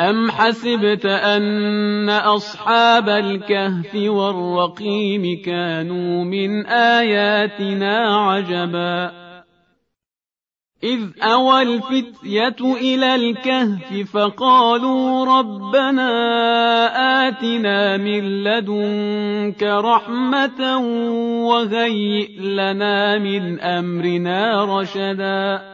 أم حسبت أن أصحاب الكهف والرقيم كانوا من آياتنا عجبا إذ أوى الفتية إلى الكهف فقالوا ربنا آتنا من لدنك رحمة وهيئ لنا من أمرنا رشدا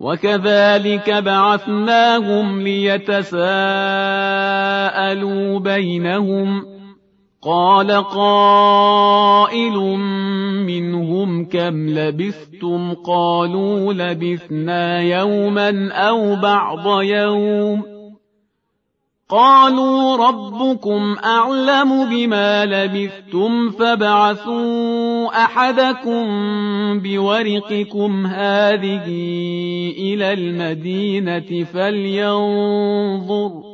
وكذلك بعثناهم ليتساءلوا بينهم. قال قائل منهم كم لبثتم؟ قالوا لبثنا يوما أو بعض يوم. قالوا ربكم أعلم بما لبثتم فابعثوا أحدكم بورقكم هذه إلى المدينة فلينظر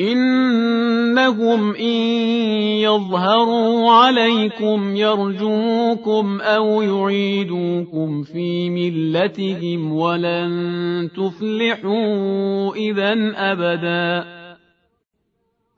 إنهم إن يظهروا عليكم يرجوكم أو يعيدوكم في ملتهم ولن تفلحوا إذا أبداً.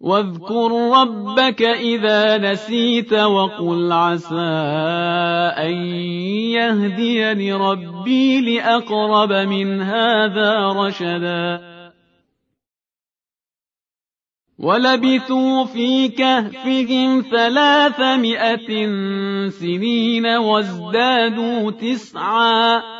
واذكر ربك إذا نسيت وقل عسى أن يهديني ربي لأقرب من هذا رشدا. ولبثوا في كهفهم ثلاثمائة سنين وازدادوا تسعا.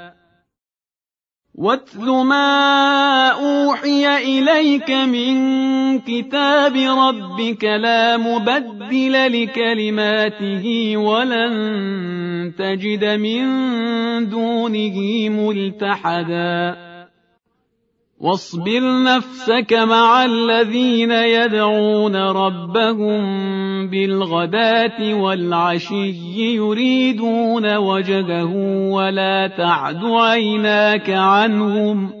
واتل ما أوحي إليك من كتاب ربك لا مبدل لكلماته ولن تجد من دونه ملتحدا. واصبر نفسك مع الذين يدعون ربهم بالغداة والعشي يريدون وجهه ولا تعد عيناك عنهم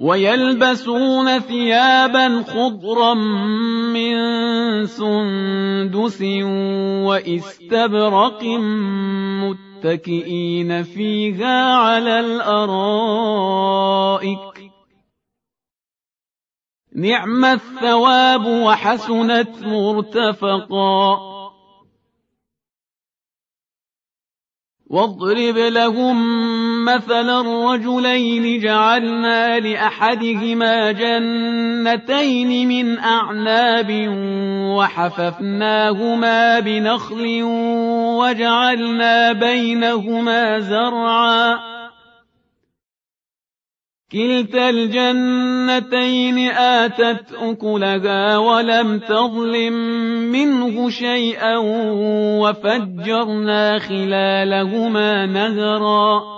ويلبسون ثيابا خضرا من سندس وإستبرق متكئين فيها على الأرائك. نعم الثواب وحسنت مرتفقا. واضرب لهم مثلا الرجلين جعلنا لأحدهما جنتين من أعناب وحففناهما بنخل وجعلنا بينهما زرعا. كلتا الجنتين آتت أكلها ولم تظلم منه شيئا وفجرنا خلالهما نهرا.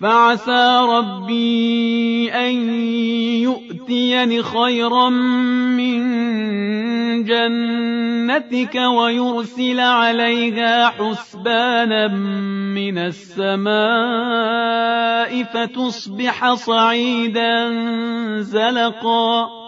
فعسى ربي أن يؤتيني خيرا من جنتك ويرسل عليها حسبانا من السماء فتصبح صعيدا زلقا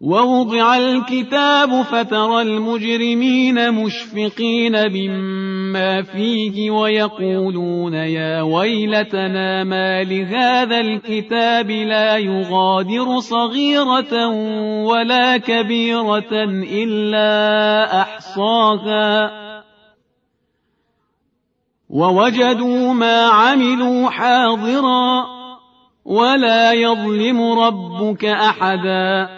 ووضع الكتاب فترى المجرمين مشفقين مما فيه ويقولون يا ويلتنا ما لهذا الكتاب لا يغادر صغيرة ولا كبيرة إلا أحصاها. ووجدوا ما عملوا حاضرا ولا يظلم ربك أحداً.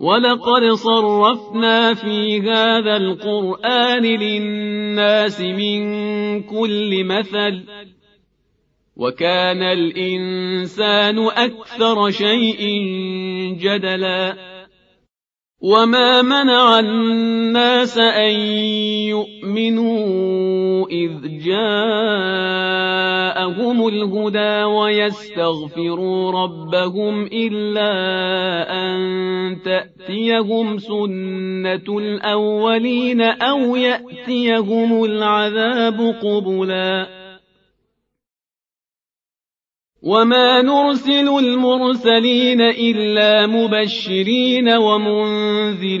ولقد صرفنا في هذا القرآن للناس من كل مثل وكان الإنسان أكثر شيء جدلا وما منع الناس أن يؤمنوا إذ جاءهم الهدى ويستغفروا ربهم إلا أن تأتيهم سنة الأولين أو يأتيهم العذاب قبلاً. وما نرسل المرسلين إلا مبشرين ومنذرين.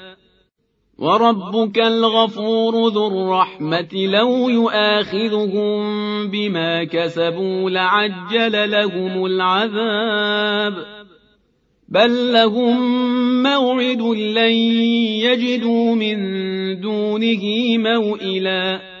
وربك الغفور ذو الرحمة لو يؤاخذهم بما كسبوا لعجل لهم العذاب. بل لهم موعد لن يجدوا من دونه موئلاً.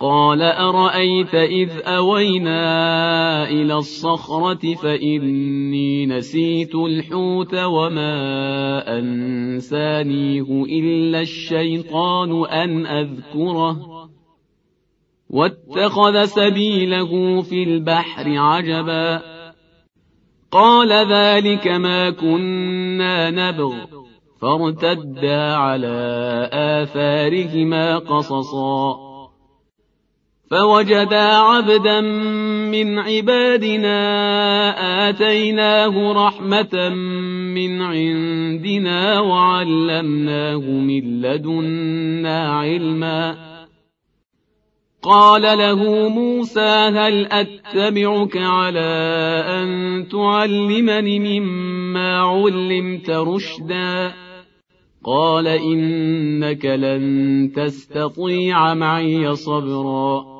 قال أرأيت إذ أوينا إلى الصخرة فإني نسيت الحوت وما أنسانيه إلا الشيطان أن أذكره واتخذ سبيله في البحر عجبا قال ذلك ما كنا نبغ فارتدا على آثارهما قصصا فوجدا عبدا من عبادنا آتيناه رحمة من عندنا وعلمناه من لدنا علما. قال له موسى هل أتبعك على أن تعلمني مما علمت رشدا؟ قال إنك لن تستطيع معي صبرا.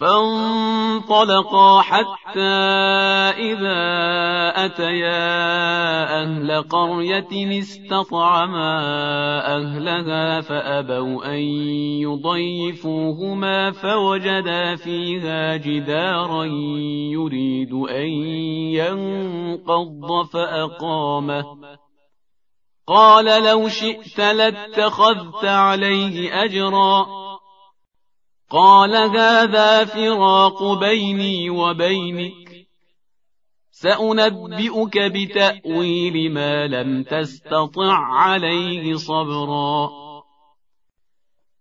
فانطلقا حتى إذا أتيا أهل قرية استطعما أهلها فأبوا أن يضيفوهما فوجدا فيها جدارا يريد أن ينقض فأقامه. قال لو شئت لاتخذت عليه أجرا. قال هذا فراق بيني وبينك. سأنبئك بتأويل ما لم تستطع عليه صبرا.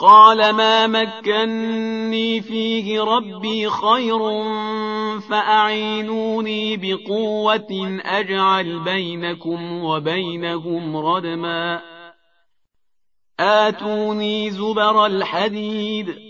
قال ما مكني فيه ربي خير فأعينوني بقوة أجعل بينكم وبينهم ردما. آتوني زبر الحديد.